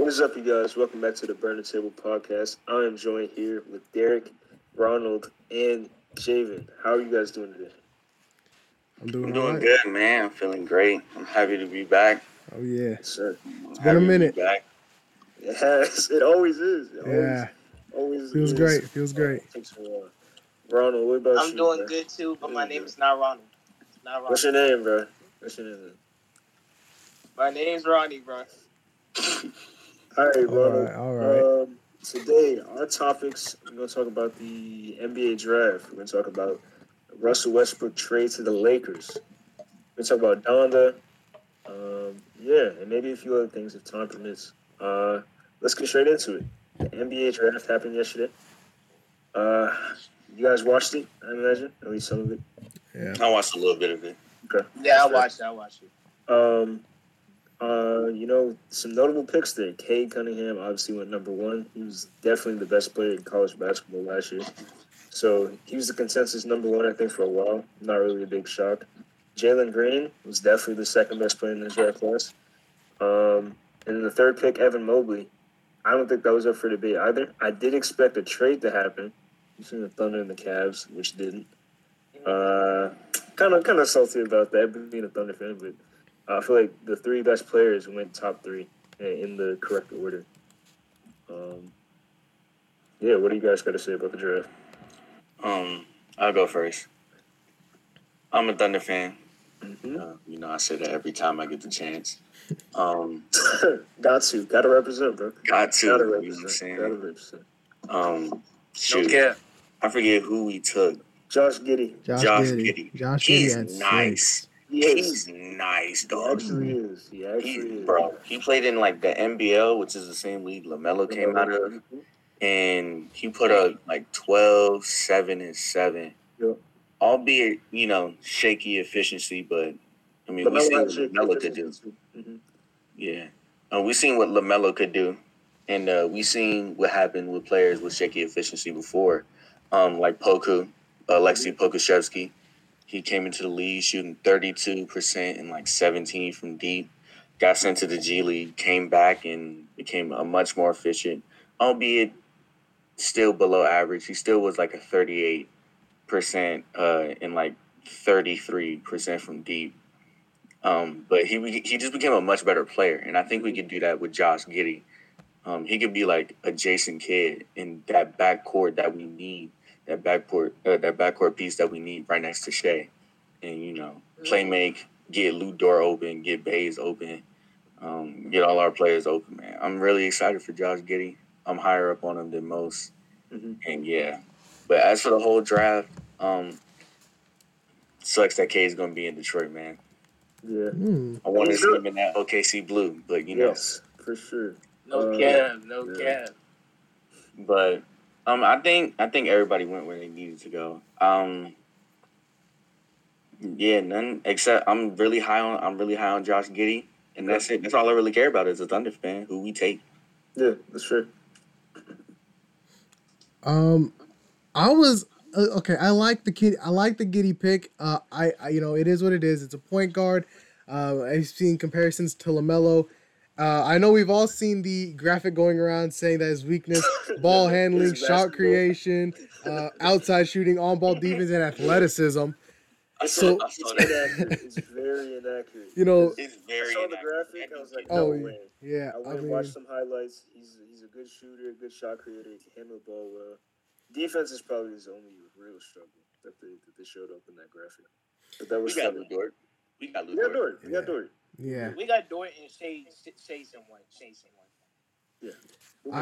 What is up, you guys? Welcome back to the Burner Table Podcast. I am joined here with Derek, Ronald, and Javen. How are you guys doing today? I'm doing, I'm doing all right. good, man. I'm feeling great. I'm happy to be back. Oh yeah. Yes, sir. It's been a minute. Back. Yes, it always is. It Yeah. always, always Feels is. great. Feels great. Takes a while. Ronald, what about you? I'm doing man? good too, but my name good. is not Ronald. It's not What's your name, bro? What's your name? My name's Ronnie, bro. All right, All Ronald. right. All right. Um, today, our topics, we're going to talk about the NBA draft. We're going to talk about Russell Westbrook trade to the Lakers. We're going to talk about Donda. Um, yeah, and maybe a few other things if time permits. Uh, let's get straight into it. The NBA draft happened yesterday. Uh, you guys watched it, I imagine, at least some of it. yeah. I watched a little bit of it. Okay. Yeah, I watched it. I watched it. Um, uh, you know, some notable picks there. Cade Cunningham obviously went number one. He was definitely the best player in college basketball last year. So he was the consensus number one, I think, for a while. Not really a big shock. Jalen Green was definitely the second best player in the draft class. Um, and then the third pick, Evan Mobley. I don't think that was up for debate either. I did expect a trade to happen between the Thunder and the Cavs, which didn't. Uh, kind of, kind of salty about that, being a Thunder fan, but I feel like the three best players went top three in the correct order. Um, yeah, what do you guys got to say about the draft? Um, I'll go first. I'm a Thunder fan. Mm-hmm. Uh, you know, I say that every time I get the chance. Um, got to, got to represent, bro. got to. Got to You know what I'm represent. Got to saying? represent. Um, No shoot, cap. I forget who we took. Josh Giddey. Josh, Josh Giddey. Giddey. Josh Giddey He's at six. Yes, He's nice, he dog. actually is. He actually He, is. bro, he played in like the NBL, which is the same league LaMelo came out of. and he put up like 12, 7, and 7. Yep. Albeit, you know, shaky efficiency, but I mean, we seen what LaMelo could do. hmm Yeah. Uh, we seen what LaMelo could do, and uh, we seen what happened with players with shaky efficiency before, um, like Poku, Aleksej Pokusevski. He came into the league shooting 32% and like 17 from deep. Got sent to the G League, came back and became a much more efficient, albeit still below average. He still was like a 38% uh, and like 33% from deep. Um, but he he just became a much better player, and I think we could do that with Josh Giddey. Um, he could be like a Jason Kidd in that backcourt that we need, that backcourt uh, that backcourt piece that we need right next to Shai, and you know play make, get Lou Dort open, get Bays open, um, get all our players open. Man, I'm really excited for Josh Giddey. I'm higher up on him than most, Mhm. and yeah. But as for the whole draft, um, sucks that K is gonna be in Detroit, man. Yeah. Hmm. I want to see him in that OKC blue, but you know, Yes, for sure. No Uh, cap. No yeah. cap. but um, I think I think everybody went where they needed to go. Um, yeah, none except I'm really high on I'm really high on Josh Giddey, and that's it. That's all I really care about is a Thunder fan. Who we take? Yeah, that's true. Um, I was uh, okay. I like the kid. I like the Giddey pick. Uh, I, I you know it is what it is. It's a point guard. Uh, I've seen comparisons to LaMelo. Uh, I know we've all seen the graphic going around saying that his weakness, ball handling, His shot creation, uh, outside shooting, on ball defense, and athleticism. I So- saw, I saw It's that. inaccurate. It's very inaccurate. You know- It's I very. saw the inaccurate. graphic. I was like, Oh, no yeah. way. Yeah, I I went and mean, watched some highlights. He's he's a good shooter, good shot creator. He can handle the ball well. Defense is probably his only real struggle that they that they showed up in that graphic. But that We was got fun. Lou Dort. We got Lou We got Dort. Dort. We got Yeah. Dort. Yeah. We got Dort and Shai, Shai someone. Shai someone. We'll be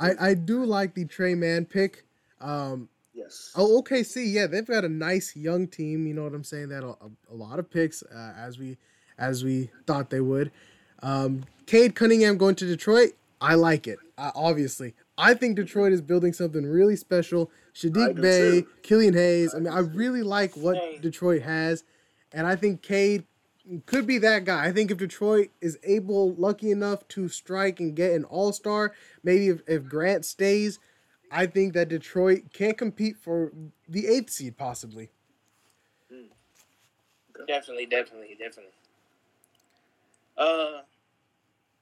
I- I I do like the Tre Mann pick. Um, Yes. Oh, OKC, yeah, they've got a nice young team. You know what I'm saying? That a, a lot of picks, uh, as we as we thought they would. Um, Cade Cunningham going to Detroit, I like it. Uh, obviously, I think Detroit is building something really special. I Saddiq Bey, too. Killian Hayes. I mean, I really like what Detroit has, and I think Cade could be that guy. I think if Detroit is able, lucky enough to strike and get an All Star, maybe if, if Grant stays, I think that Detroit can compete for the eighth seed possibly. Definitely, definitely, definitely. Uh,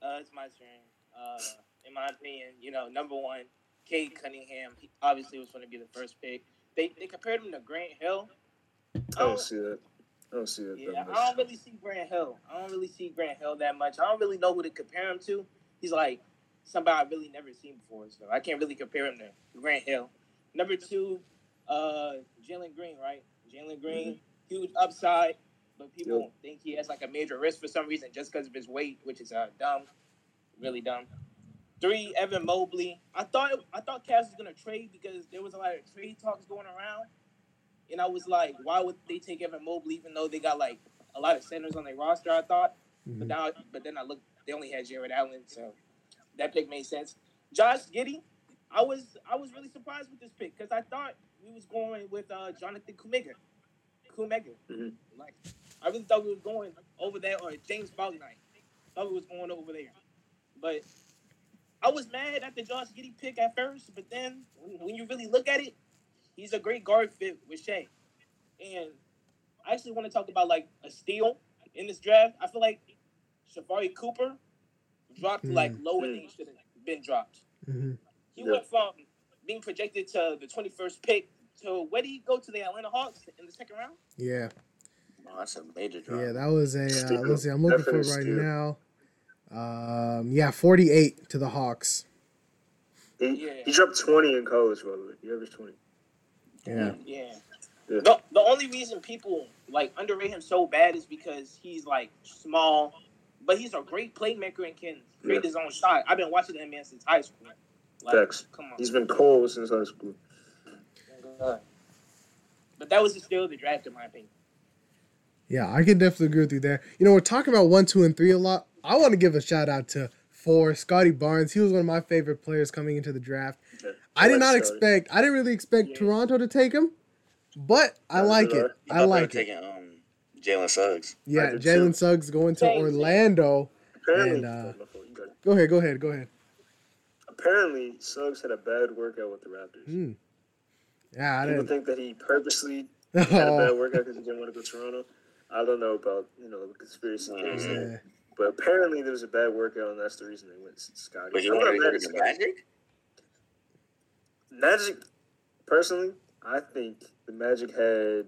Uh, it's my turn. Uh, in my opinion, you know, number one, Cade Cunningham. He obviously was going to be the first pick. They they compared him to Grant Hill. I don't see that. I don't see. Yeah, I don't really see Grant Hill. I don't really see Grant Hill that much. I don't really know who to compare him to. He's like somebody I've really never seen before, so I can't really compare him to Grant Hill. Number two, uh, Jalen Green, right? Jalen Green, huge upside, but people Yep. think he has like a major risk for some reason just because of his weight, which is uh, dumb, really dumb. Three, Evan Mobley. I thought I thought Cavs was gonna trade because there was a lot of trade talks going around, and I was like, why would they take Evan Mobley even though they got like a lot of centers on their roster? I thought, but Mhm. now but then I looked, they only had Jarrett Allen, so that pick made sense. Josh Giddey, I was I was really surprised with this pick because I thought we was going with uh, Jonathan Kuminga. Kuminga, Mhm. like I really thought we was going over there or James Bouknight. Thought we was going over there, but I was mad at the Josh Giddey pick at first, but then when, when you really look at it, he's a great guard fit with Shai. And I actually want to talk about like a steal in this draft. I feel like Shavari Cooper dropped like lower than he should have been dropped. Mhm. He Yeah. went from being projected to the 21st pick to where did he go to the Atlanta Hawks in the second round? Yeah, Oh, that's a major drop. yeah, that was a. Uh, let's see, I'm looking for it right steal. now. Um, yeah, 48 to the Hawks. He, Yeah. he dropped 20 in college, by the way. He averaged 20. Yeah, Yeah. Yeah. The, the only reason people like underrate him so bad is because he's like small, but he's a great playmaker and can create Yeah. his own shot. I've been watching him man since high school. Like, Facts. come on. He's been cold since high school. But that was the steal of the draft, in my opinion. yeah, I can definitely agree with you there. You know, we're talking about one, two, and three a lot. I want to give a shout out to four, Scottie Barnes. He was one of my favorite players coming into the draft. Yeah. I did not Scottie. expect. I didn't really expect Yeah. Toronto to take him, but I like it. I I like it. taking um, Jalen Suggs. Yeah, Jalen. Suggs going to Same, same. Orlando. Apparently, And, uh, my fault, you got it. Go ahead, go ahead, go ahead. apparently, Suggs had a bad workout with the Raptors. Hmm. Yeah, I People didn't. think that he purposely had a bad Oh, workout because he didn't want to go to Toronto. I don't know about you know the conspiracy theories yeah. there, but apparently there was a bad workout, and that's the reason they went Scottie. But he I'm wanted to go to the Magic? Magic, personally, I think the Magic had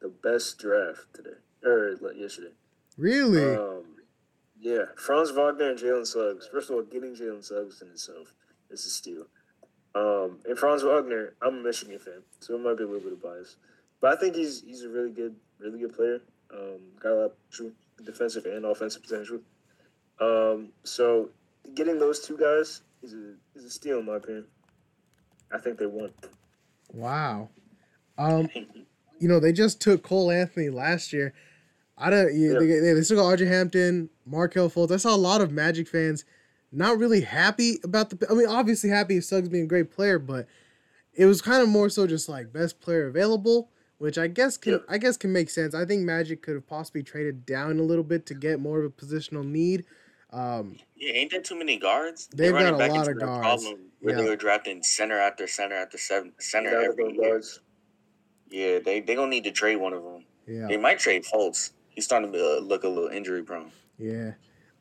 the best draft today or like, yesterday. Really? Um, yeah, Franz Wagner and Jalen Suggs. First of all, getting Jalen Suggs in itself is a steal. Um, and Franz Wagner, I'm a Michigan fan, so it might be a little bit of bias, but I think he's he's a really good, really good player. Um, got a lot of true defensive and offensive potential. Um, so getting those two guys is a is a steal in my opinion. I think they won. wow. Um, you know, they just took Cole Anthony last year. I don't. Yeah, Yeah. They, they, they still got RJ Hampton, Markelle Fultz. I saw a lot of Magic fans not really happy about the. I mean, obviously happy Suggs being a great player, but it was kind of more so just like best player available, which I guess can Yeah. I guess can make sense. I think Magic could have possibly traded down a little bit to get more of a positional need. Um, Yeah, ain't there too many guards? They've got a lot of guards. Problem where Yeah. they were drafting center after center after seven, center Got every year. guards. Yeah, they they gonna need to trade one of them. yeah, They might trade Fultz. He's starting to uh, look a little injury prone. yeah.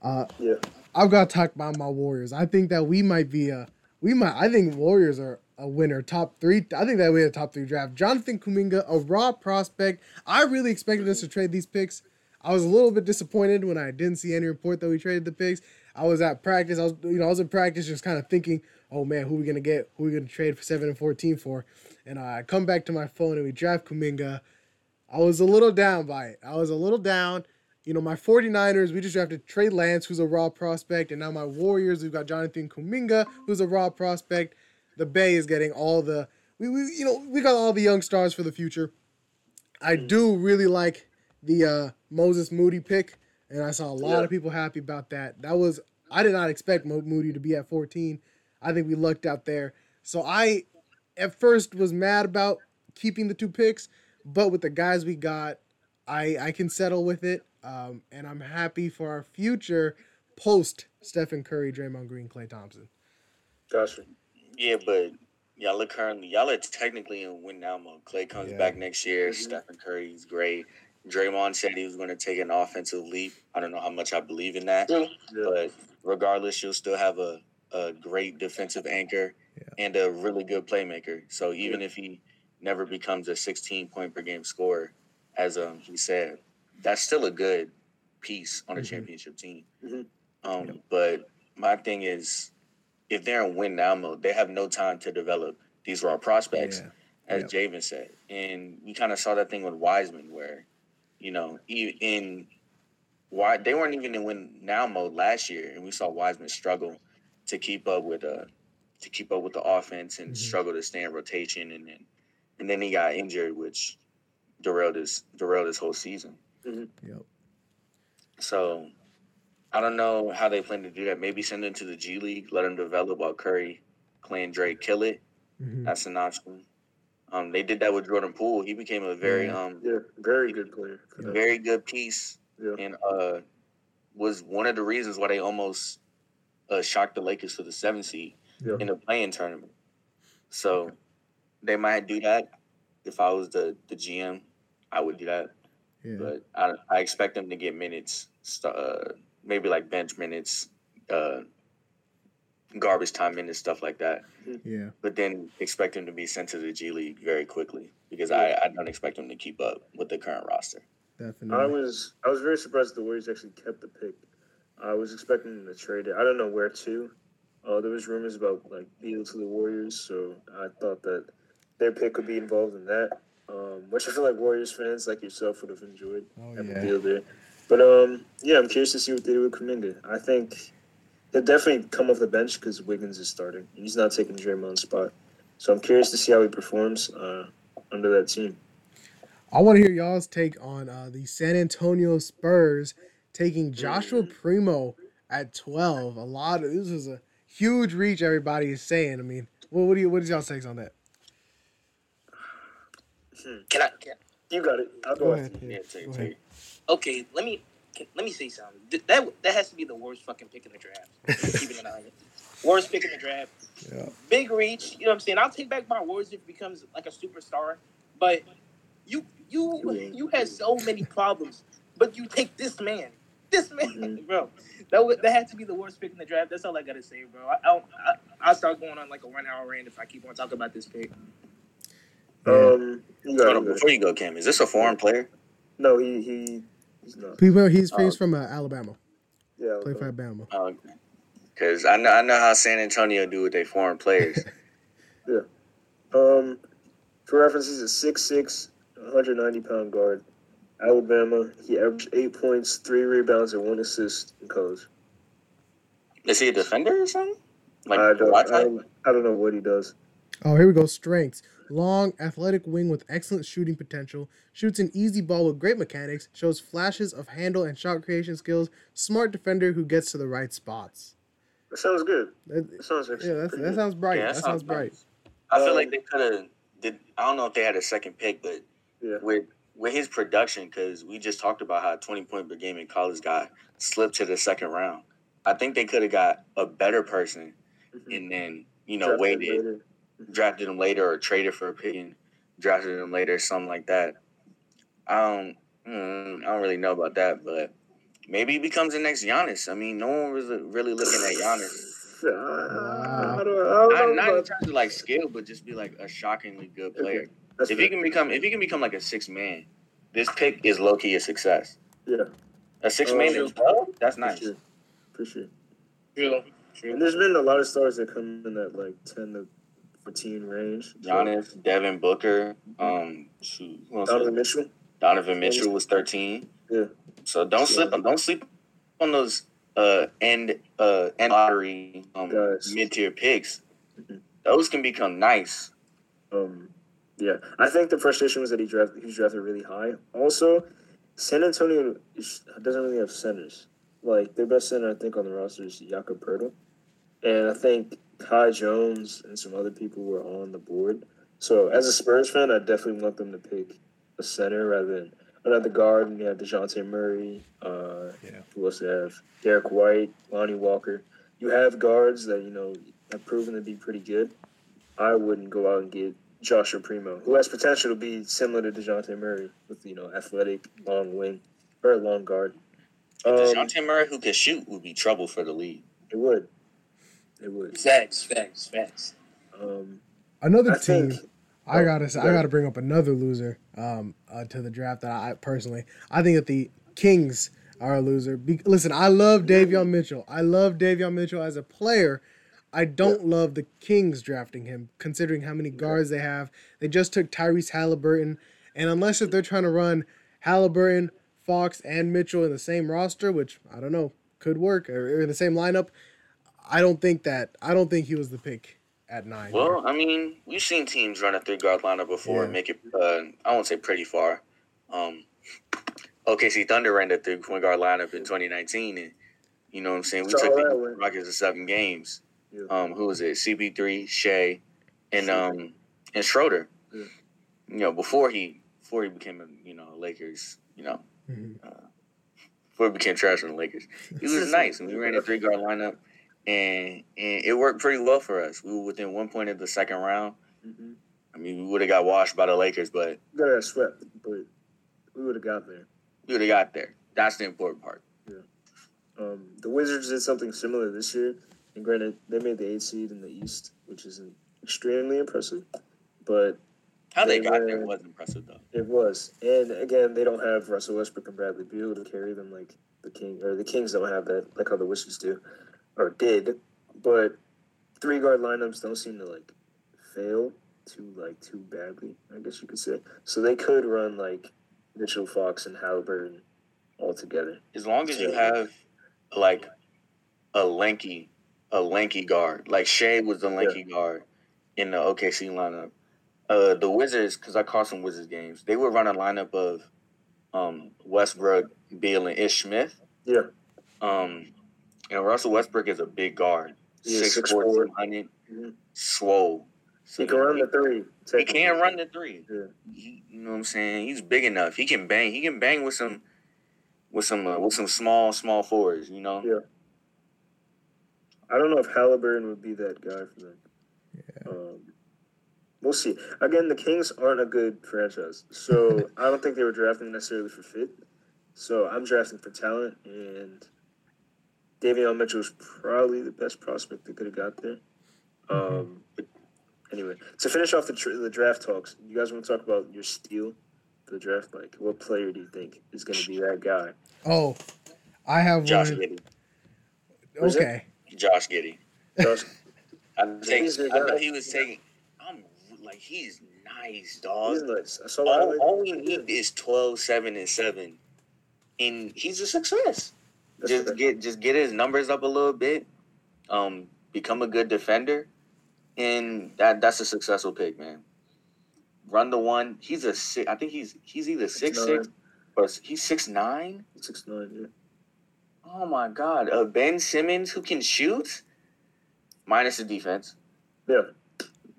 Uh, Yeah. I've got to talk about my Warriors. I think that we might be a we might. I think Warriors are a winner, top three. I think that we had a top three draft. Jonathan Kuminga, a raw prospect. I really expected us to trade these picks. I was a little bit disappointed when I didn't see any report that we traded the picks. I was at practice. I was, you know, I was in practice, just kind of thinking, "Oh man, who we gonna get? Who we gonna trade for seven and fourteen for?" And I come back to my phone and we draft Kuminga. I was a little down by it. I was a little down. You know, my 49ers, we just drafted Trey Lance, who's a raw prospect. And now my Warriors, we've got Jonathan Kuminga, who's a raw prospect. The Bay is getting all the we, we you know, we got all the young stars for the future. I do really like the uh Moses Moody pick, and I saw a lot Yeah. of people happy about that. That was I did not expect Mo- Moody to be at 14. I think we lucked out there. So I at first was mad about keeping the two picks, but with the guys we got, I I can settle with it. Um, and I'm happy for our future post Stephen Curry, Draymond Green, Klay Thompson. Gotcha. Yeah, but y'all are currently y'all are technically in win now mode. Klay comes Yeah. back next year. Mhm. Stephen Curry's great. Draymond said he was going to take an offensive leap. I don't know how much I believe in that, Yeah. but regardless, you'll still have a, a great defensive anchor Yeah. and a really good playmaker. So even if he never becomes a 16 point per game scorer, as um, he said, that's still a good piece on a Mhm. championship team. Mhm. Um, Yep. But my thing is, if they're in win now mode, they have no time to develop these raw prospects Yeah. as Yep. Javen said. And we kind of saw that thing with Wiseman, where, you know, in why they weren't even in win now mode last year, and we saw Wiseman struggle to keep up with uh to keep up with the offense and Mhm. struggle to stay in rotation, and then and then he got injured, which derailed his derailed his whole season. Yep. So I don't know how they plan to do that. Maybe send him to the G League, let him develop while Curry, Klay, and Drake kill it. Mhm. That's an option. Um, they did that with Jordan Poole. He became a very Yeah. um Yeah, very good player. very good piece Yeah. and uh was one of the reasons why they almost uh, shocked the Lakers to the seven seed Yeah. in the play-in tournament. So they might do that. If I was the the GM, I would do that. Yeah. But I, I expect them to get minutes, uh, maybe like bench minutes, uh, garbage time minutes, stuff like that. Yeah. But then expect them to be sent to the G League very quickly because I, I don't expect them to keep up with the current roster. Definitely. I was I was very surprised the Warriors actually kept the pick. I was expecting them to trade it. I don't know where to. Uh, there was rumors about like deal to the Warriors, so I thought that their pick would be involved in that. Um, which I feel like Warriors fans like yourself would have enjoyed Oh having yeah. deal there. But um, yeah, I'm curious to see what they do with Kuminga. I think he'll definitely come off the bench because Wiggins is starting. He's not taking Draymond's spot, so I'm curious to see how he performs uh, under that team. I want to hear y'all's take on uh, the San Antonio Spurs taking Joshua mm. Primo at 12. A lot of this is a huge reach. Everybody is saying. I mean, what, what do you what is y'all takes on that? Hmm, can I? Can, You got it. I'll go, Go ahead. Yeah, take, take. okay, let me can, let me say something. Th- That that has to be the worst fucking pick in the draft. Keeping an eye on it. Worst pick in the draft. Yeah. Big reach. You know what I'm saying? I'll take back my words if he becomes like a superstar. But you you you had so many problems, but you take this man. This man, Mhm. bro. That would, that had to be the worst pick in the draft. That's all I gotta say, bro. I, I'll I, I'll start going on like a one hour rant if I keep on talking about this pick. Um, you got Hold before you go, Cam, is this a foreign player? No, he he he's not. People, he's he's from uh, Alabama. Yeah, Play okay. for Alabama. Because I know I know how San Antonio do with their foreign players. yeah. Um, for reference, he's a 6'6", 190 pound guard. Alabama. He averaged eight points, three rebounds, and one assist in college. is he a defender or something? Like I don't, I don't, I don't know what he does. Oh, here we go. Strengths. Long, athletic wing with excellent shooting potential. Shoots an easy ball with great mechanics. Shows flashes of handle and shot creation skills. Smart defender who gets to the right spots. That sounds good. That- That sounds actually yeah, that's, pretty that sounds bright. Yeah, that, sounds bright. nice. I feel Um, like they could have did. I don't know if they had a second pick, but Yeah. with with his production, because we just talked about how twenty point per game in college got slipped to the second round. I think they could have got a better person Mhm. and then you know Drafted waited, later. drafted him later, or traded for a pick and drafted him later, something like that. I don't. mm, I don't really know about that, but maybe he becomes the next Giannis. I mean, no one was really looking at Giannis. I, I don't, I don't Not, not in terms of like skill, but just be like a shockingly good player. That's If he can become, if he can become like a six man, this pick is low key a success. yeah, A six Oh, man sure. well, that's for nice. sure. For sure. True. And there's been a lot of stars that come in that like ten to fourteen range. So, Giannis, Devin Booker, um, shoot, who else was Donovan it? Mitchell. Donovan Mitchell was thirteen. Yeah. So don't slip, don't sleep on those uh end uh end lottery um mid tier picks. Mhm. Those can become nice. Um, yeah, I think the frustration was that he drafted he was drafted really high. Also, San Antonio is, doesn't really have centers. Like their best center, I think, on the roster is Jakob Poeltl, and I think Kai Jones and some other people were on the board. So as a Spurs fan, I definitely want them to pick a center rather than another guard. And you have Dejounte Murray. Uh, Yeah. Who else do have? Derrick White, Lonnie Walker. You have guards that you know have proven to be pretty good. I wouldn't go out and get Joshua Primo, who has potential to be similar to Dejounte Murray with you know athletic, long wing or long guard. Um, Dejounte Murray, who can shoot, would be trouble for the league. It would. It would. Facts, facts, facts. Um, Another I team. think. I Oh, gotta say, I gotta bring up another loser um, uh, to the draft that I personally I think that the Kings are a loser. Be- listen, I love Davion Mitchell. I love Davion Mitchell as a player. I don't love the Kings drafting him, considering how many guards they have. They just took Tyrese Halliburton, and unless if they're trying to run Halliburton, Fox, and Mitchell in the same roster, which I don't know could work, or in the same lineup, I don't think that I don't think he was the pick at nine. Well, I mean, we've seen teams run a three guard lineup before and make it. Uh, I won't say pretty far. Um, OKC Thunder ran the three point guard lineup in 2019, and you know what I'm saying. We Saw took the one. Rockets to seven games. Yeah. Um, who was it? CP3, Shai, and um, and Schroeder. Yeah. You know, before he before he became a you know Lakers. You know, Mhm. before he became trash on the Lakers, he was nice, and we ran a three guard lineup, and and it worked pretty well for us. We were within one point of the second round. hmm I mean, we would have got washed by the Lakers, but We got have swept, but we would have got there. we would have got there. That's the important part. Um, the Wizards did something similar this year, and granted, they made the eighth seed in the East, which isn't extremely impressive, but How they They got were- there was impressive, though. it was. And again, they don't have Russell Westbrook and Bradley Beal to carry them like the King or the Kings don't have that like how the Wizards do, or did. But three guard lineups don't seem to like fail too like too badly. I guess you could say. So they could run like Mitchell Fox and Halliburton all together. As long as you have like a lanky, a lanky guard, like Shai was the lanky guard in the OKC lineup. Uh, the Wizards, because I caught some Wizards games, they would run a lineup of um, Westbrook, Beal, and Ish Smith. Yeah. Um, and Russell Westbrook is a big guard, Yeah, six 6'4". four, hundred, Mhm. swole. So He can run the three. He can run the three. Yeah. He, you know what I'm saying? He's big enough. He can bang. He can bang with some, with some, uh, with some small, small forwards. You know. Yeah. I don't know if Halliburton would be that guy for them. Um, we'll see. Again, the Kings aren't a good franchise, so I don't think they were drafting necessarily for fit. So I'm drafting for talent, and Davion Mitchell is probably the best prospect they could have got there. Um, anyway, to finish off the tr- the draft talks, you guys want to talk about your steal the draft? Like, what player do you think is going to be that guy? Oh, I have Josh one. Giddey. Who's it? Okay. Josh Giddey. Josh, I think. I guy. thought he was taking. I'm like he's nice, dog. he's nice. I saw All, all we need is 12, 7, and seven, and he's a success. That's just the- get just get his numbers up a little bit, um, become a good defender, and that that's a successful pick, man. Run the one. He's a six. I think he's he's either six six nine. or he's six nine. Six nine, yeah. Oh my God, uh, Ben Simmons who can shoot, minus the defense, Yeah.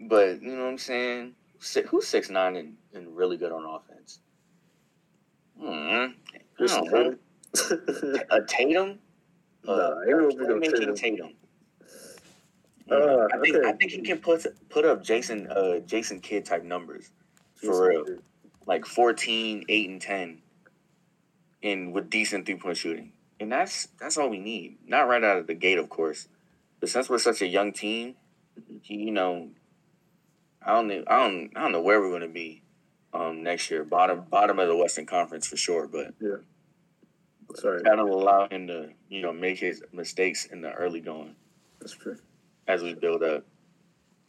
but you know what I'm saying. Who's six nine and, and really good on offense? Hmm. I Jason don't know. Tatum. A Tatum. Nah, he won't no playmaking Tatum. Uh, I think okay. I think he can put put up Jason uh Jason Kidd type numbers for Jason real, like 14, 8, and ten, and with decent three point shooting, and that's that's all we need. Not right out of the gate, of course, but since we're such a young team, you know, I don't know, I don't I don't know where we're gonna be um next year. Bottom bottom of the Western Conference for sure, but yeah, Sorry, gotta allow him to you know make his mistakes in the early going. that's true. as we build up,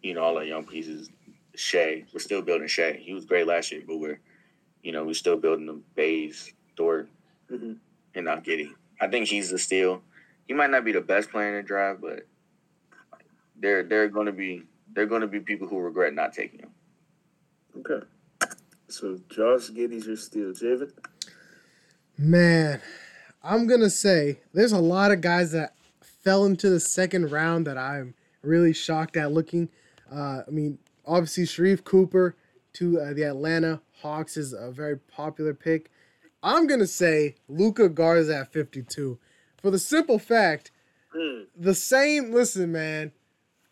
you know, all our young pieces. Shai, we're still building Shai. He was great last year, but we're, you know, we're still building the Bays, Dort, hmm and now Giddey. I think he's the steal. He might not be the best player in the draft, but they're they're going to be they're going to be people who regret not taking him. Okay. So Josh Giddey's your steal, Javen. Man, I'm gonna say there's a lot of guys that fell into the second round that I'm really shocked at looking. Uh, I mean, obviously Sharife Cooper to uh, the Atlanta Hawks is a very popular pick. I'm gonna say Luka Garza at 52, for the simple fact Hmm. the same. Listen, man,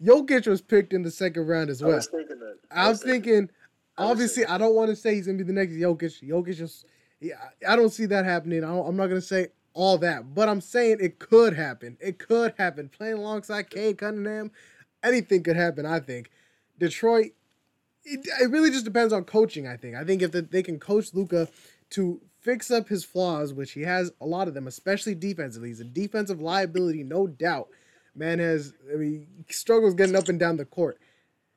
Jokic was picked in the second round as I well. was thinking that. I was thinking, I was obviously, I don't want to say he's gonna be the next Jokic. Jokic just, yeah, I don't see that happening. I I'm not gonna say all that. But I'm saying it could happen. It could happen. Playing alongside Cade Cunningham, anything could happen. I think Detroit. It, it really just depends on coaching. I think. I think if the, they can coach Luka to fix up his flaws, which he has a lot of them, especially defensively. He's a defensive liability, no doubt. Man has, I mean, struggles getting up and down the court.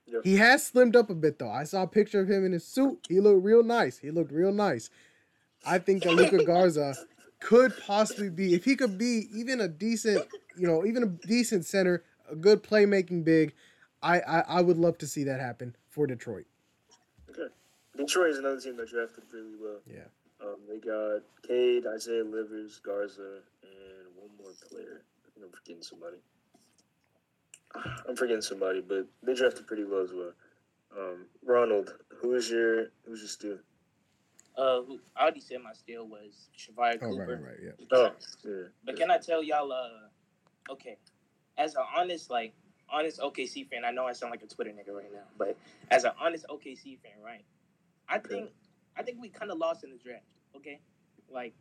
Yeah. He has slimmed up a bit though. I saw a picture of him in his suit. He looked real nice. He looked real nice. I think that Luka Garza could possibly be, if he could be even a decent, you know, even a decent center, a good playmaking big. I, I I would love to see that happen for Detroit. Okay. Detroit is another team that drafted really well. Yeah. Um, they got Cade, Isaiah Livers, Garza, and one more player. I think I'm forgetting somebody. I'm forgetting somebody, but they drafted pretty well as well. Um, Ronald, who's your who's your steal? Uh, who, I already said my steal was Shavia Oh Cooper. right, right, right. Yeah. Oh, yeah. But can I tell y'all, uh, okay, as an honest, like, honest OKC fan, I know I sound like a Twitter nigga right now, but as an honest OKC fan, right, I think, I think we kind of lost in the draft, okay? Like,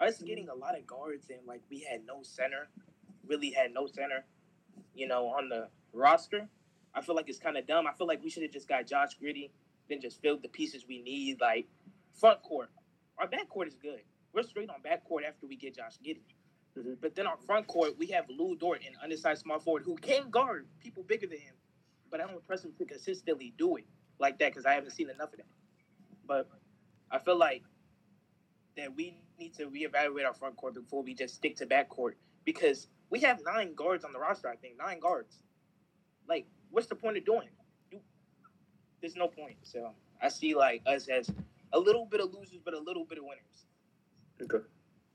us getting a lot of guards and, like, we had no center, really had no center, you know, on the roster. I feel like it's kind of dumb. I feel like we should have just got Josh Giddey, then just filled the pieces we need, like, front court. Our back court is good. We're straight on back court after we get Josh Giddy. Mhm. But then our front court, we have Lou Dort, an undersized small forward who can guard people bigger than him. But I don't trust him to consistently do it like that because I haven't seen enough of that. But I feel like that we need to reevaluate our front court before we just stick to back court because we have nine guards on the roster. I think nine guards. Like, what's the point of doing? it? You, there's no point. So I see like us as a little bit of losers, but a little bit of winners. Okay.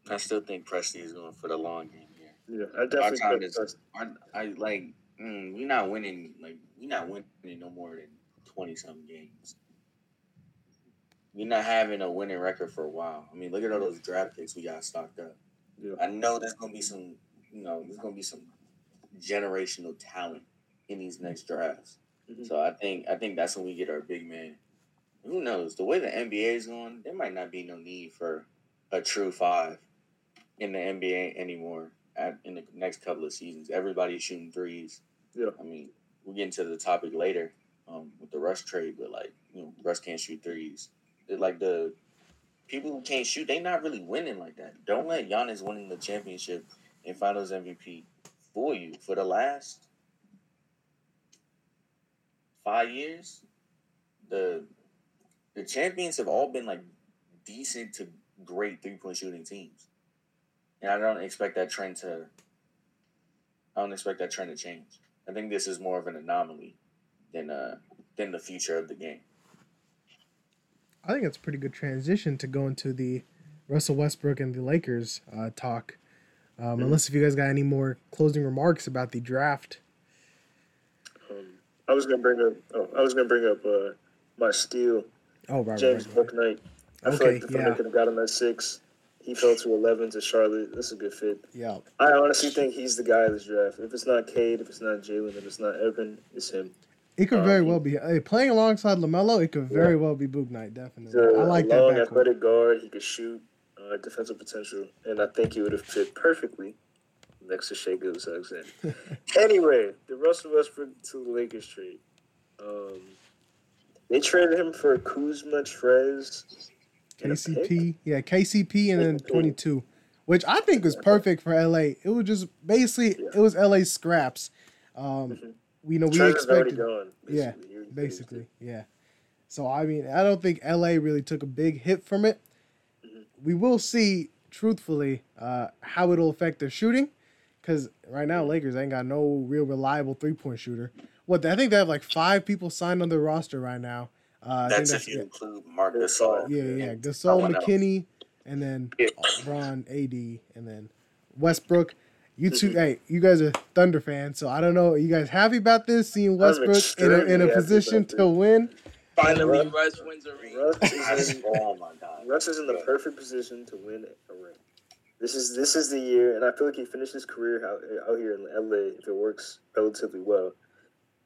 I still think Presti is going for the long game here. Yeah, I definitely time is- that's- I, I like mm, we're not winning like we're not winning no more than twenty some games. We're not having a winning record for a while. I mean, look at all those draft picks we got stocked up. yeah. I know there's gonna be some, you know, there's gonna be some generational talent in these next drafts. Mhm. So I think I think that's when we get our big man. Who knows? The way the NBA is going, there might not be no need for a true five in the NBA anymore. At, in the next couple of seasons, everybody's shooting threes. Yeah. I mean, we'll get into the topic later um, with the Rush trade, but like, you know, Rush can't shoot threes. Like the people who can't shoot, they not really winning like that. Don't let Giannis winning the championship and Finals MVP for you. For the last five years, the the champions have all been like decent to great three point shooting teams, and I don't expect that trend to. I don't expect that trend to change. I think this is more of an anomaly than uh than the future of the game. I think it's a pretty good transition to go into the Russell Westbrook and the Lakers uh, talk. Um, Mhm. Unless if you guys got any more closing remarks about the draft. Um, I was gonna bring up. Oh, I was gonna bring up uh, my steal, Oh, right, James right, right. Bouknight. I feel like the Thunder yeah. could have got him at six. He fell to eleven to Charlotte. That's a good fit. Yeah. I honestly think he's the guy of this draft. If it's not Cade, if it's not Jalen, if it's not Evan, it's him. It could Um, very well be hey, playing alongside LaMelo. It could very well be Bouknight. He's Definitely, I like that long, athletic guard. He could shoot, uh, defensive potential, and I think he would have fit perfectly next to Shai Gilgeous-Alexander. anyway, the Russell Westbrook to the Lakers trade. Um, they traded him for Kuzma, Trez, and a pick? KCP, yeah, KCP, and then twenty two, which I think was perfect for LA. It was just basically Yeah. it was LA scraps. Um, Mhm. We know we Trez already expected. gone. Yeah, basically. He basically yeah so i mean i don't think la really took a big hit from it Mhm. we will see truthfully uh how it'll affect their shooting because right now lakers ain't got no real reliable three-point shooter what i think they have like five people signed on their roster right now uh, I think That's if you yeah, include Mark Yeah, Gasol. yeah yeah and gasol someone else. mckinney and then Yeah. Bron, ad and then westbrook you 2 Mhm. hey, you guys are Thunder fans, so I don't know. Are you guys happy about this? Seeing Westbrook in a, in a position to win? Finally, Russ- Russ wins a ring. Russ is in, oh my god. Russ is in the perfect position to win a ring. This is this is the year, and I feel like he finished his career out, out here in LA if it works relatively well.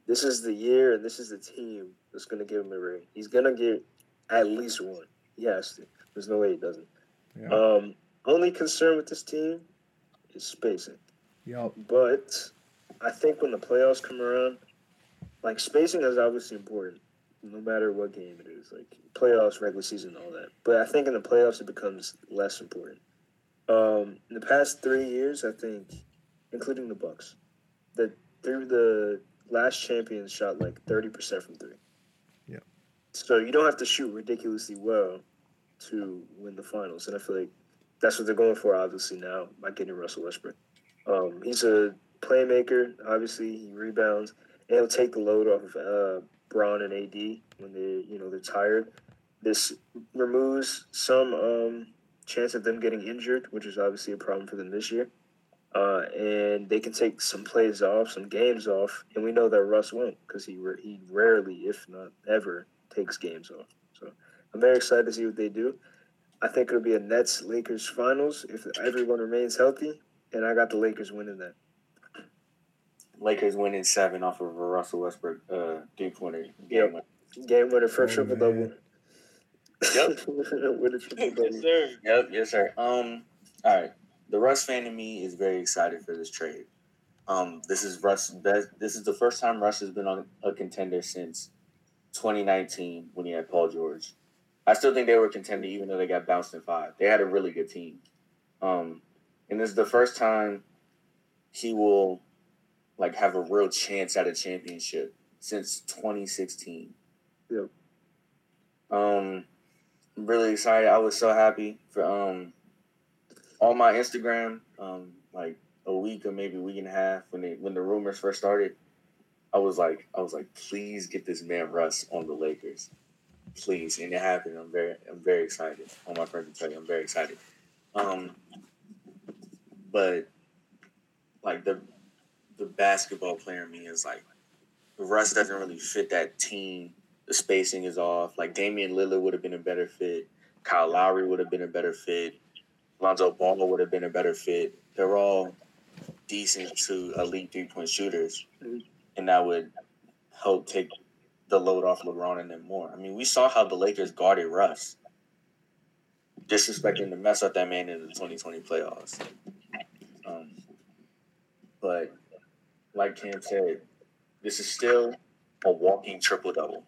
This is the year, and this is the team that's going to give him a ring. He's going to get at least one. He has to. There's no way he doesn't. Yeah. Um, only concern with this team is spacing. Yup. But I think when the playoffs come around, like spacing is obviously important, no matter what game it is, like playoffs, regular season, all that. But I think in the playoffs it becomes less important. Um, in the past three years, I think, including the Bucks, that through the last champions shot like thirty percent from three. Yeah. So you don't have to shoot ridiculously well to win the finals, and I feel like that's what they're going for. Obviously now by getting Russell Westbrook. Um, he's a playmaker. Obviously, he rebounds, and he'll take the load off of uh, Bron and AD when they, you know, they're tired. This removes some um, chance of them getting injured, which is obviously a problem for them this year. Uh, and they can take some plays off, some games off, and we know that Russ won't because he re- he rarely, if not ever, takes games off. So I'm very excited to see what they do. I think it'll be a Nets Lakers finals if everyone remains healthy, and I got the Lakers winning that. Lakers winning seven off of a Russell Westbrook uh, three pointer game. Yep. winner. Game winner for Oh, triple double. Yep. With a triple yes, double. sir. Yep, yes, sir. Um, all right. The Russ fan in me is very excited for this trade. Um, this is Russ. Best, this is the first time Russ has been on a contender since 2019 when he had Paul George. I still think they were a contender even though they got bounced in five. They had a really good team. Um, and this is the first time he will like have a real chance at a championship since 2016. Yep. Um, I'm really excited. I was so happy for um on my Instagram, um, like a week or maybe a week and a half when they when the rumors first started. I was like, I was like, please get this man Russ on the Lakers, please, and it happened. I'm very, I'm very excited. All my friends will tell you, I'm very excited. Um, but like the the basketball player in me is like Russ doesn't really fit that team. The spacing is off. Like Damian Lillard would have been a better fit. Kyle Lowry would have been a better fit. Lonzo Ball would have been a better fit. They're all decent to elite three point shooters, and that would help take the load off LeBron and them more. I mean, we saw how the Lakers guarded Russ, disrespecting to mess up that man in the 2020 playoffs. Um, but like Cam said, this is still a walking triple double.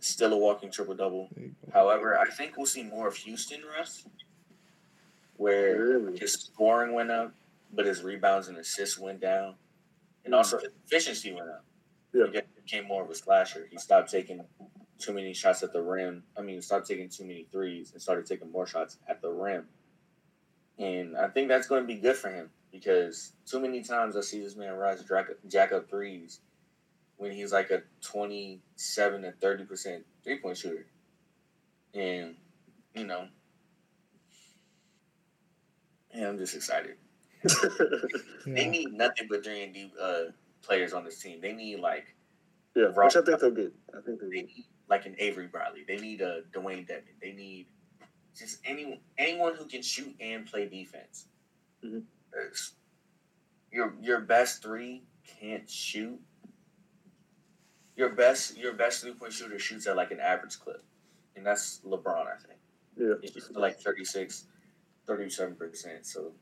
Still a walking triple double. There you go. However, I think we'll see more of Houston Russ, where Really? his scoring went up, but his rebounds and assists went down, and also his efficiency went up. Yeah. He became more of a slasher. He stopped taking too many shots at the rim. I mean, stopped taking too many threes and started taking more shots at the rim. And I think that's going to be good for him because too many times I see this man Russ jack, jack up threes when he's like a 27 to 30% three point shooter. And, you know, and I'm just excited. They need nothing but three and D uh, players on this team. They need like yeah, which I think they'll get. I think they'll they get. need like an Avery Bradley. They need a Dewayne Dedmon. They need just anyone anyone who can shoot and play defense. Mhm. 'Cause Your your best three can't shoot. Your best your best three point shooter shoots at like an average clip, and that's LeBron. I think Yeah. it's just like 36, 37 percent. So, you know,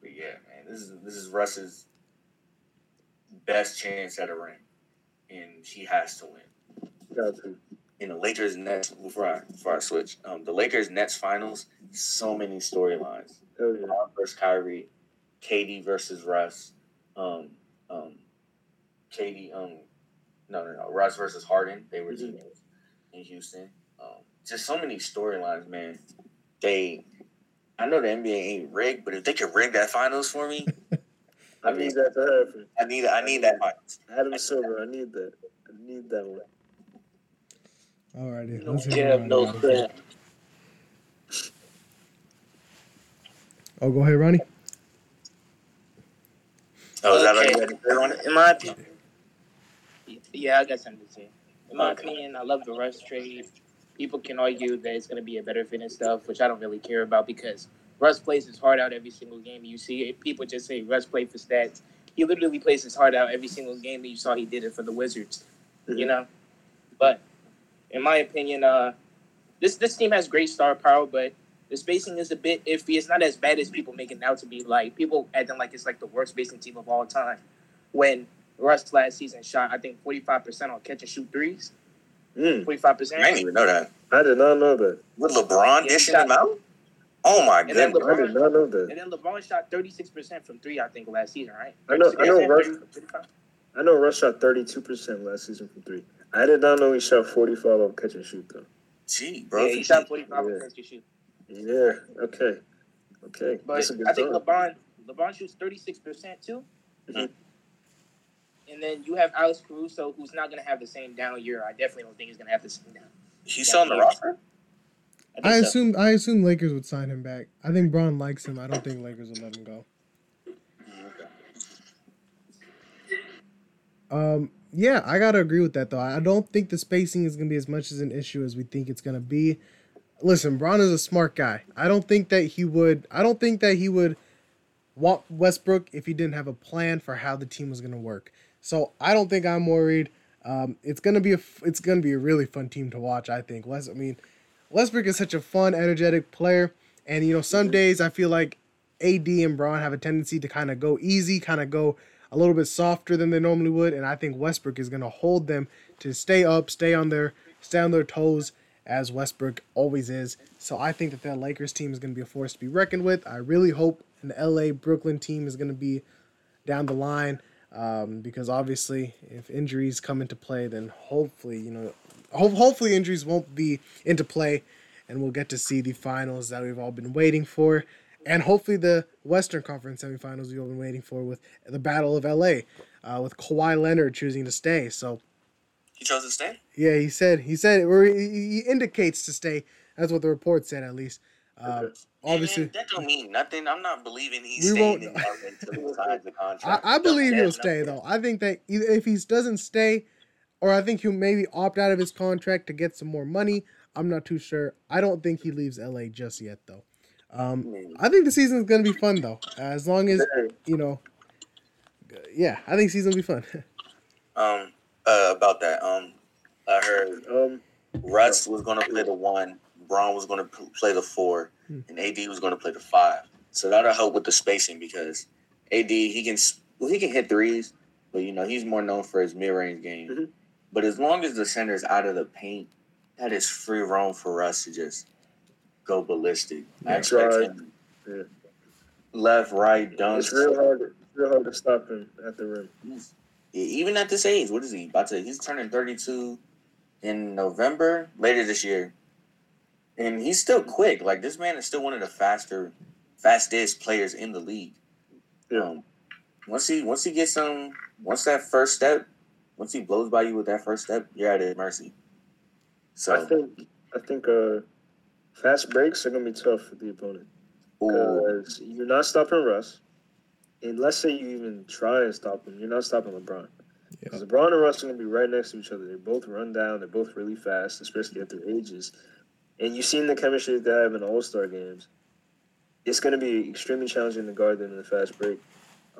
but yeah, man, this is this is Russ's best chance at a ring, and he has to win. In the Lakers Nets before I before I switch, um, the Lakers Nets finals, so many storylines. Hell yeah. LeBron versus Kyrie, KD versus Russ, um, um, KD, um, no, no, no, Russ versus Harden. They were Mhm. in Houston. Um, just so many storylines, man. They, I know the NBA ain't rigged, but if they could rig that finals for me, I need that to happen. I need, I need that finals. Adam Silver, I need that. I need that one. Alrighty. No Let's hear cap, from no Ronnie. crap. Oh, go ahead, Ronnie. Oh, is that all Okay. you had to say on it? In my opinion, yeah, I got something to say. In my opinion, I love the Russ trade. People can argue that it's going to be a better fit and stuff, which I don't really care about because Russ plays his heart out every single game. You see it. People just say Russ played for stats. He literally plays his heart out every single game that you saw he did it for the Wizards. You know, but in my opinion, uh, this this team has great star power, but the spacing is a bit iffy. It's not as bad as people make it out to be. Like people acting like it's like the worst spacing team of all time. When Russ last season shot, I think forty five percent on catch and shoot threes. Mm, Forty five I didn't even know that. I did not know that. With LeBron Yeah, dishing shot- them out? Oh my And then goodness. I did not know that. And then LeBron shot thirty six percent from three, I think, last season, right? I know- I know 36%, Russ- I know Russ shot 32% last season from three. I did not know he shot 45 on catch and shoot, though. Gee, bro. Yeah, he shot forty five Yeah. on catch and shoot. Yeah, okay. Okay. But That's a good I think sign. LeBron LeBron shoots thirty six percent too. Mhm. And then you have Alex Caruso, who's not going to have the same down year. I definitely don't think he's going to have the same down. He's still on the roster? think I so. assume I assume Lakers would sign him back. I think Bron likes him. I don't think Lakers would let him go. Um, yeah, I gotta agree with that though. I don't think the spacing is gonna be as much as an issue as we think it's gonna be. Listen, Bron is a smart guy. I don't think that he would. I don't think that he would want Westbrook if he didn't have a plan for how the team was gonna work. So I don't think I'm worried. Um, it's gonna be a. It's gonna be a really fun team to watch. I think. West. I mean, Westbrook is such a fun, energetic player, and you know, some days I feel like AD and Bron have a tendency to kind of go easy, kind of go a little bit softer than they normally would, and I think Westbrook is going to hold them to stay up, stay on their stay on their toes as Westbrook always is. So I think that that Lakers team is going to be a force to be reckoned with. I really hope an LA Brooklyn team is going to be down the line um, because obviously if injuries come into play, then hopefully you know ho- hopefully injuries won't be into play, and we'll get to see the finals that we've all been waiting for. And hopefully the Western Conference semifinals we've all been waiting for with the Battle of LA, uh, with Kawhi Leonard choosing to stay. So He chose to stay? yeah, he said he said or he, he indicates to stay. That's what the report said at least. Uh. Obviously, Man, that don't mean nothing. I'm not believing he's We staying won't- in LA until he signs the I, contract. I believe he'll stay nothing- though. I think that if he doesn't stay, or I think he'll maybe opt out of his contract to get some more money. I'm not too sure. I don't think he leaves LA just yet though. Um, Hmm. I think the season's gonna be fun though, as long as you know. Yeah, I think season will be fun. Um, uh, about that, um, I heard Um, Russ was going to play the one, Bron was going to play the four, Hmm. and AD was going to play the five. So that'll help with the spacing because AD he can well he can hit threes, but you know he's more known for his mid range game. Mhm. But as long as the center is out of the paint, that is free roam for us to just go ballistic. I expect Right. him Yeah. left, right, dunks. it's real hard. It's real hard to stop him at the rim. Yeah, even at this age, what is he about to? He's turning thirty-two in November later this year, and he's still quick. Like this man is still one of the faster, fastest players in the league. Yeah. Um, once he once he gets some, once that first step, once he blows by you with that first step, you're at his mercy. So, I think I think uh, fast breaks are gonna be tough for the opponent because you're not stopping Russ, and let's say you even try and stop him, you're not stopping LeBron. Because LeBron and Russ are gonna be right next to each other. They both run down. They're both really fast, especially at their ages. And you've seen the chemistry that they have in All Star games. It's gonna be extremely challenging to guard them in the fast break.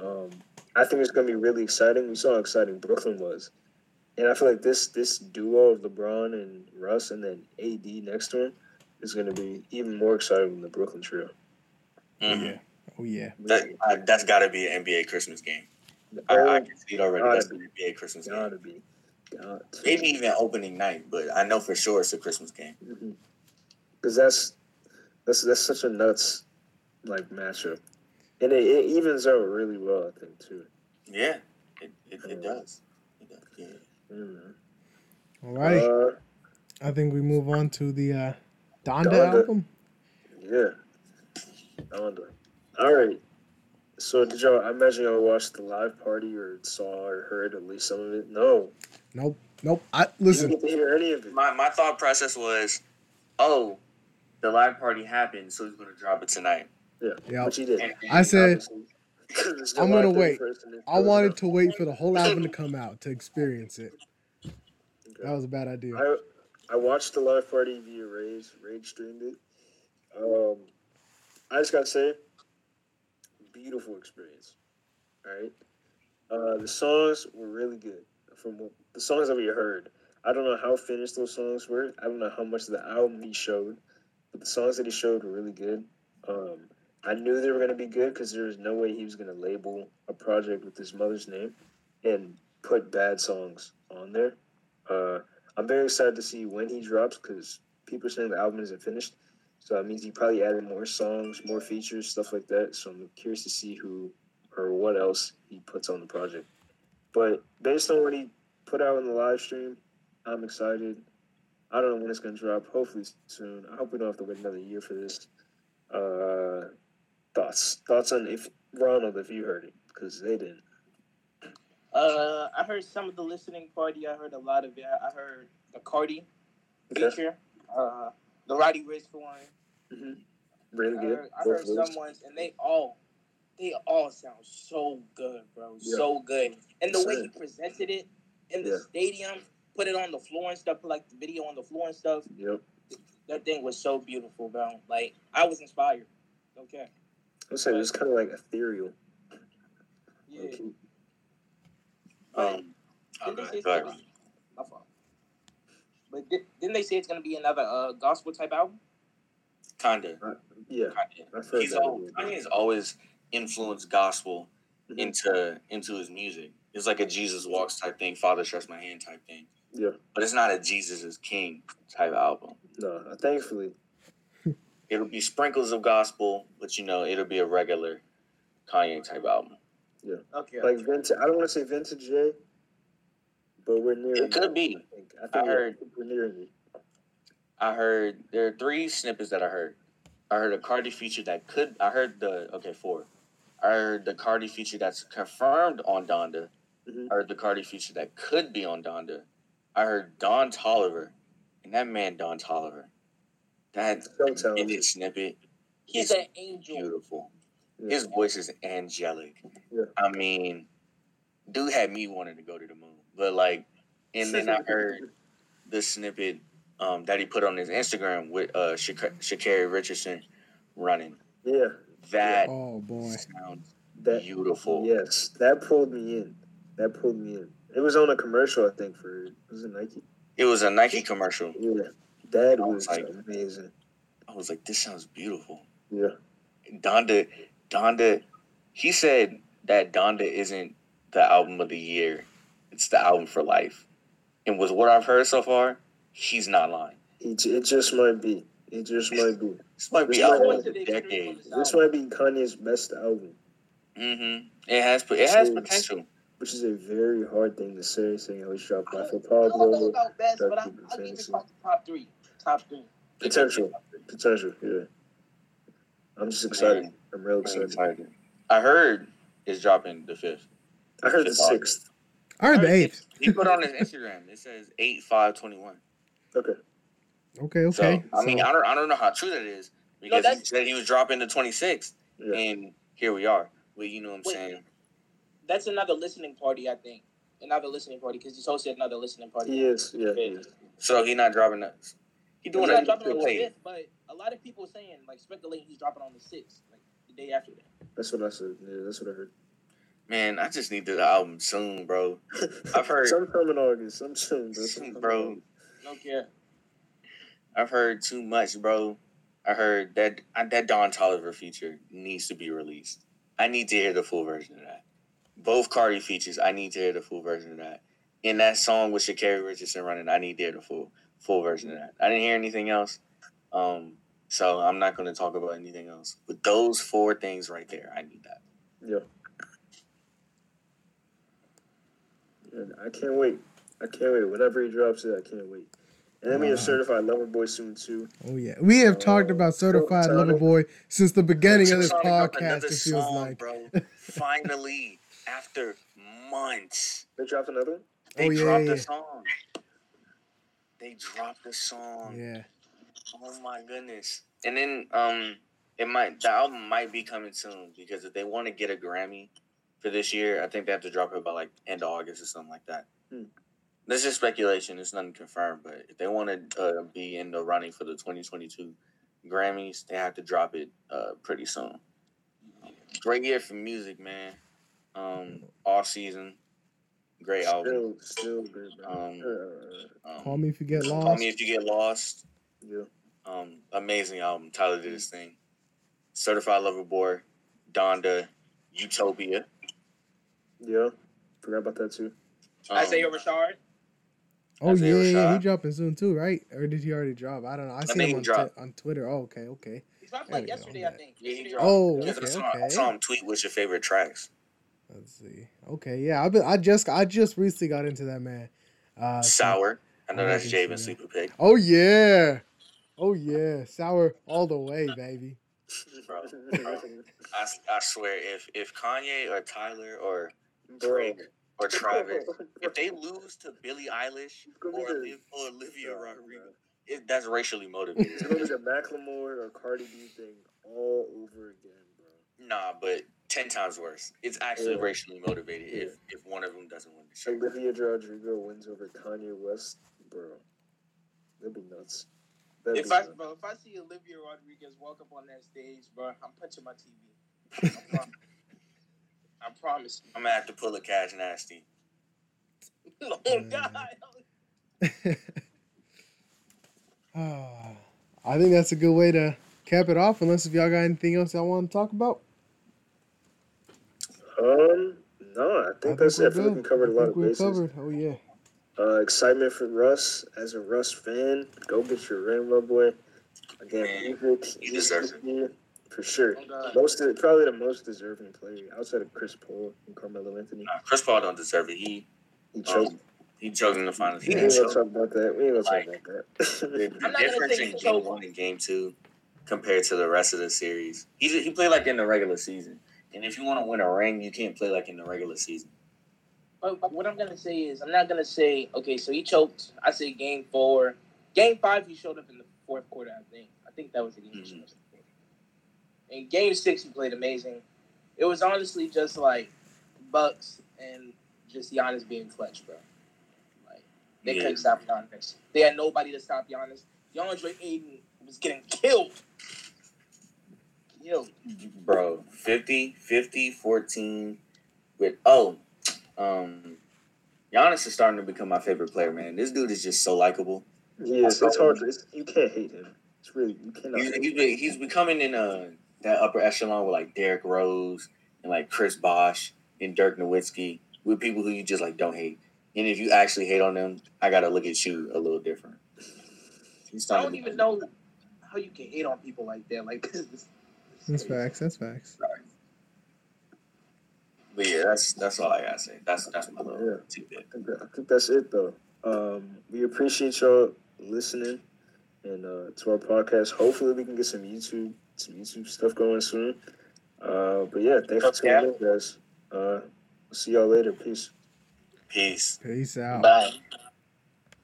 Um, I think it's gonna be really exciting. We saw how exciting Brooklyn was, and I feel like this this duo of LeBron and Russ, and then AD next to him, is gonna be even more exciting than the Brooklyn trio. mhm. Oh yeah. that uh, that's got to be an NBA Christmas game. I, I Oh, can see it already. gotta That's be. an NBA Christmas game. gotta be, got to. Maybe even opening night, but I know for sure it's a Christmas game. Because that's that's that's such a nuts like matchup, and it, it evens out really well. I think too. Yeah, it, it, it does. It does. Yeah. Mm. Alrighty, Uh, I think we move on to the uh, Donda, Donda. album. yeah. Donda. All right. So did y'all? I imagine y'all watched the live party or saw or heard at least some of it. No, Nope, nope. I you listen. didn't get to hear any of it. My my thought process was, oh, the live party happened, so he's gonna drop it tonight. Yeah, Yeah, but you did. And- I said I'm gonna wait. 31st and it I wanted to wait for the whole album to come out to experience it. Okay. That was a bad idea. I I watched the live party via Rage. Rage streamed it. Um, I just gotta say, beautiful experience. All right, uh, the songs were really good. From the songs that we heard, I don't know how finished those songs were. I don't know how much of the album he showed, but the songs that he showed were really good. Um, I knew they were gonna be good because there was no way he was gonna label a project with his mother's name and put bad songs on there. Uh, I'm very excited to see when he drops because people are saying the album isn't finished. So that means he probably added more songs, more features, stuff like that. So I'm curious to see who or what else he puts on the project. But based on what he put out in the live stream, I'm excited. I don't know when it's gonna drop. Hopefully soon. I hope we don't have to wait another year for this. Uh, thoughts? Thoughts on if Ronald, if you heard it, because they didn't. Uh, I heard some of the listening party. I heard a lot of it. I heard the Cardi Okay. feature, uh, the Roddy Ricch one. hmm Really I good. heard, I heard some ones, and they all, they all sound so good, bro. Yeah. So good, and the way he presented it in the Yeah. stadium, put it on the floor and stuff, put like the video on the floor and stuff. Yep. That thing was so beautiful, bro. Like I was inspired. Okay. I would say it was kind of like ethereal. Yeah. low-key. Um, oh, go they say ahead. it's Go ahead. gonna be- my fault. But di- didn't they say it's gonna be another uh, gospel type album? Kinda. Yeah, Kinda. He's that. all, Kanye's always influenced gospel Mhm. into into his music. It's like a Jesus walks type thing, Father stretch my hand type thing. Yeah. But it's not a Jesus is King type album. No, thankfully. It'll be sprinkles of gospel, but you know, it'll be a regular Kanye type album. Yeah. Okay. Like vintage. I don't want to say vintage J, but we're near. It could be. I think. I, think I we're- heard- we're nearing it. I heard there are three snippets that I heard. I heard a Cardi feature that could. I heard the okay four. I heard the Cardi feature that's confirmed on Donda. Mhm. I heard the Cardi feature that could be on Donda. I heard Don Toliver, and that man Don Toliver, that So in snippet, He's is an angel. beautiful. Yeah. His voice is angelic. Yeah. I mean, dude had me wanting to go to the moon. But like, and then I heard the snippet um, that he put on his Instagram with uh, Shak- Sha'Carri Richardson running. Yeah, That Oh boy. sounds that. beautiful. Yes, that pulled me in. That pulled me in. It was on a commercial, I think, for it was it Nike? It was a Nike commercial. Yeah, that was was like- amazing. I was like, this sounds beautiful. Yeah, Donda, Donda, he said that Donda isn't the album of the year. It's the album for life. And with what I've heard so far, he's not lying. j- it just might be. It just might be. This might be This album might of the be- decade. This might be Kanye's best album, Mm hmm It has it has So- potential. Which is a very hard thing to say. Saying how he's dropped I Life don't I don't know Pablo, about best, but I, Dr. I'll give it Fantasy. top, top three. Top three. potential, potential. Yeah, I'm just excited. Man, I'm real excited. excited. I heard it's dropping the fifth. I heard the sixth. I heard the eighth. He put on his Instagram. It says eight five twenty one. Okay, Okay, okay. So I mean, So- I don't I don't know how true that is because he said he was dropping the twenty sixth, yeah, and here we are. Well, you know what I'm Wait. saying. That's another listening party, I think. Another listening party because he's hosted another listening party. he is. Yeah. So he's not dropping that. He He's not dropping on the fifth, but a lot of people saying like speculating he's dropping on the sixth, like the day after that. That's what I said. Yeah, that's what I heard. man, I just need the album soon, bro. I've heard- sometime in August. Some soon, bro. Sometime in Bro. No care. I've heard too much, bro. I heard that that Don Toliver feature needs to be released. I need to hear the full version of that. Both Cardi features, I need to hear the full version of that. In that song with Sha'Carri Richardson running, I need to hear the full full version of that. I didn't hear anything else, um, so I'm not going to talk about anything else. But those four things right there, I need that. Yeah. And I can't wait. I can't wait. Whatever he drops it, I can't wait. And then we have Certified Lover Boy soon too. Oh yeah, we have talked Uh, about certified lover boy since the beginning of this podcast. It feels song, like. bro. Finally, after months. They dropped another one. They Oh, yeah, dropped yeah. the song. They dropped the song. Yeah. Oh my goodness. And then um it might the album might be coming soon because if they want to get a Grammy for this year, I think they have to drop it by like end of August or something like that. Hmm. This is speculation, it's nothing confirmed, but if they want to uh, be in the running for the 2022 Grammys, they have to drop it uh, pretty soon. Great year for music, man. Um, all season. great album. Still, still good. Um, Um, Call me if you get lost. Call me if you get lost. yeah. Um, amazing album. Tyler did his thing. Certified Lover Boy, Donda, Utopia. Yeah. Forgot about that too. Um, Isaiah Rashad. oh Isaiah yeah, yeah, he dropping soon too, right? Or did he already drop? I don't know. I seen him on, dropped. Twi- on Twitter. Oh, okay, okay. He dropped like yesterday, I'm think. Yeah, he dropped. or- Oh, because I, okay, saw, I saw him tweet what's your favorite tracks. Let's see. Okay, yeah, I've been, I just I just recently got into that man. Uh, Sour. I know that's didn't Javen's see. Oh yeah, oh yeah, sour all the way, baby. Bro, bro. I, I swear, if if Kanye or Tyler or Bro. Drake or Travis, if they lose to Billie Eilish or, the- Oliv- or Olivia Bro, Rodrigo, it, that's racially motivated. It's gonna be the Macklemore or Cardi B thing all over again, bro. nah, but ten times worse. It's actually Yeah. racially motivated if if one of them doesn't win the show. Olivia Rodrigo wins over Kanye West, bro. That'd be nuts. That'd If be I, nuts. bro, if I see Olivia Rodriguez walk up on that stage, bro, I'm punching my TV. I promise. I promise. I'm gonna have to pull a cash nasty. oh Mm. God. Ah, I think that's a good way to cap it off. Unless if y'all got anything else y'all want to talk about. Um, no, I think that's we're it. I think we covered a lot of bases. covered. Oh yeah. Uh, excitement for Russ as a Russ fan. Go get your ring, my boy. Again, Man, music, he deserves music here, for sure. God. Most probably the most deserving player outside of Chris Paul and Carmelo Anthony. Nah, Chris Paul don't deserve it. He He choked. um, he choked in the finals. He we didn't ain't gonna talk about that. We ain't gonna Like, talk about that. the I'm not gonna difference in he game one and game two compared to the rest of the series, he he played like in the regular season. And if you want to win a ring, you can't play like in the regular season. But what I'm gonna say is, I'm not gonna say okay. So he choked. I say game four, game five. He showed up in the fourth quarter. I think. I think that was the game. Mhm. up in. Game six, he played amazing. It was honestly just like Bucks and just Giannis being clutch, bro. Like they Yeah. couldn't stop Giannis. They had nobody to stop Giannis. DeAndre Ayton was getting killed. Yo, Bro, 50, 50, 14 with oh, um Giannis is starting to become my favorite player, man. This dude is just so likable. yes, it's hard. To, it's, you can't hate him. It's really you cannot. He's, hate he's, him. he's becoming in uh that upper echelon with like Derrick Rose and like Chris Bosh and Dirk Nowitzki with people who you just like don't hate. And if you actually hate on them, I gotta look at you a little different. He's I don't to even know how you can hate on people like that. Like this. this That's facts. That's facts. But yeah, that's that's all I gotta say. That's that's my little Yeah. tidbit. I think, that- I think that's it though. Um, we appreciate y'all listening and uh, to our podcast. Hopefully, we can get some YouTube some YouTube stuff going soon. Uh, but yeah, thanks for tuning in, guys. Uh, see y'all later. Peace. Peace. Peace out. Bye.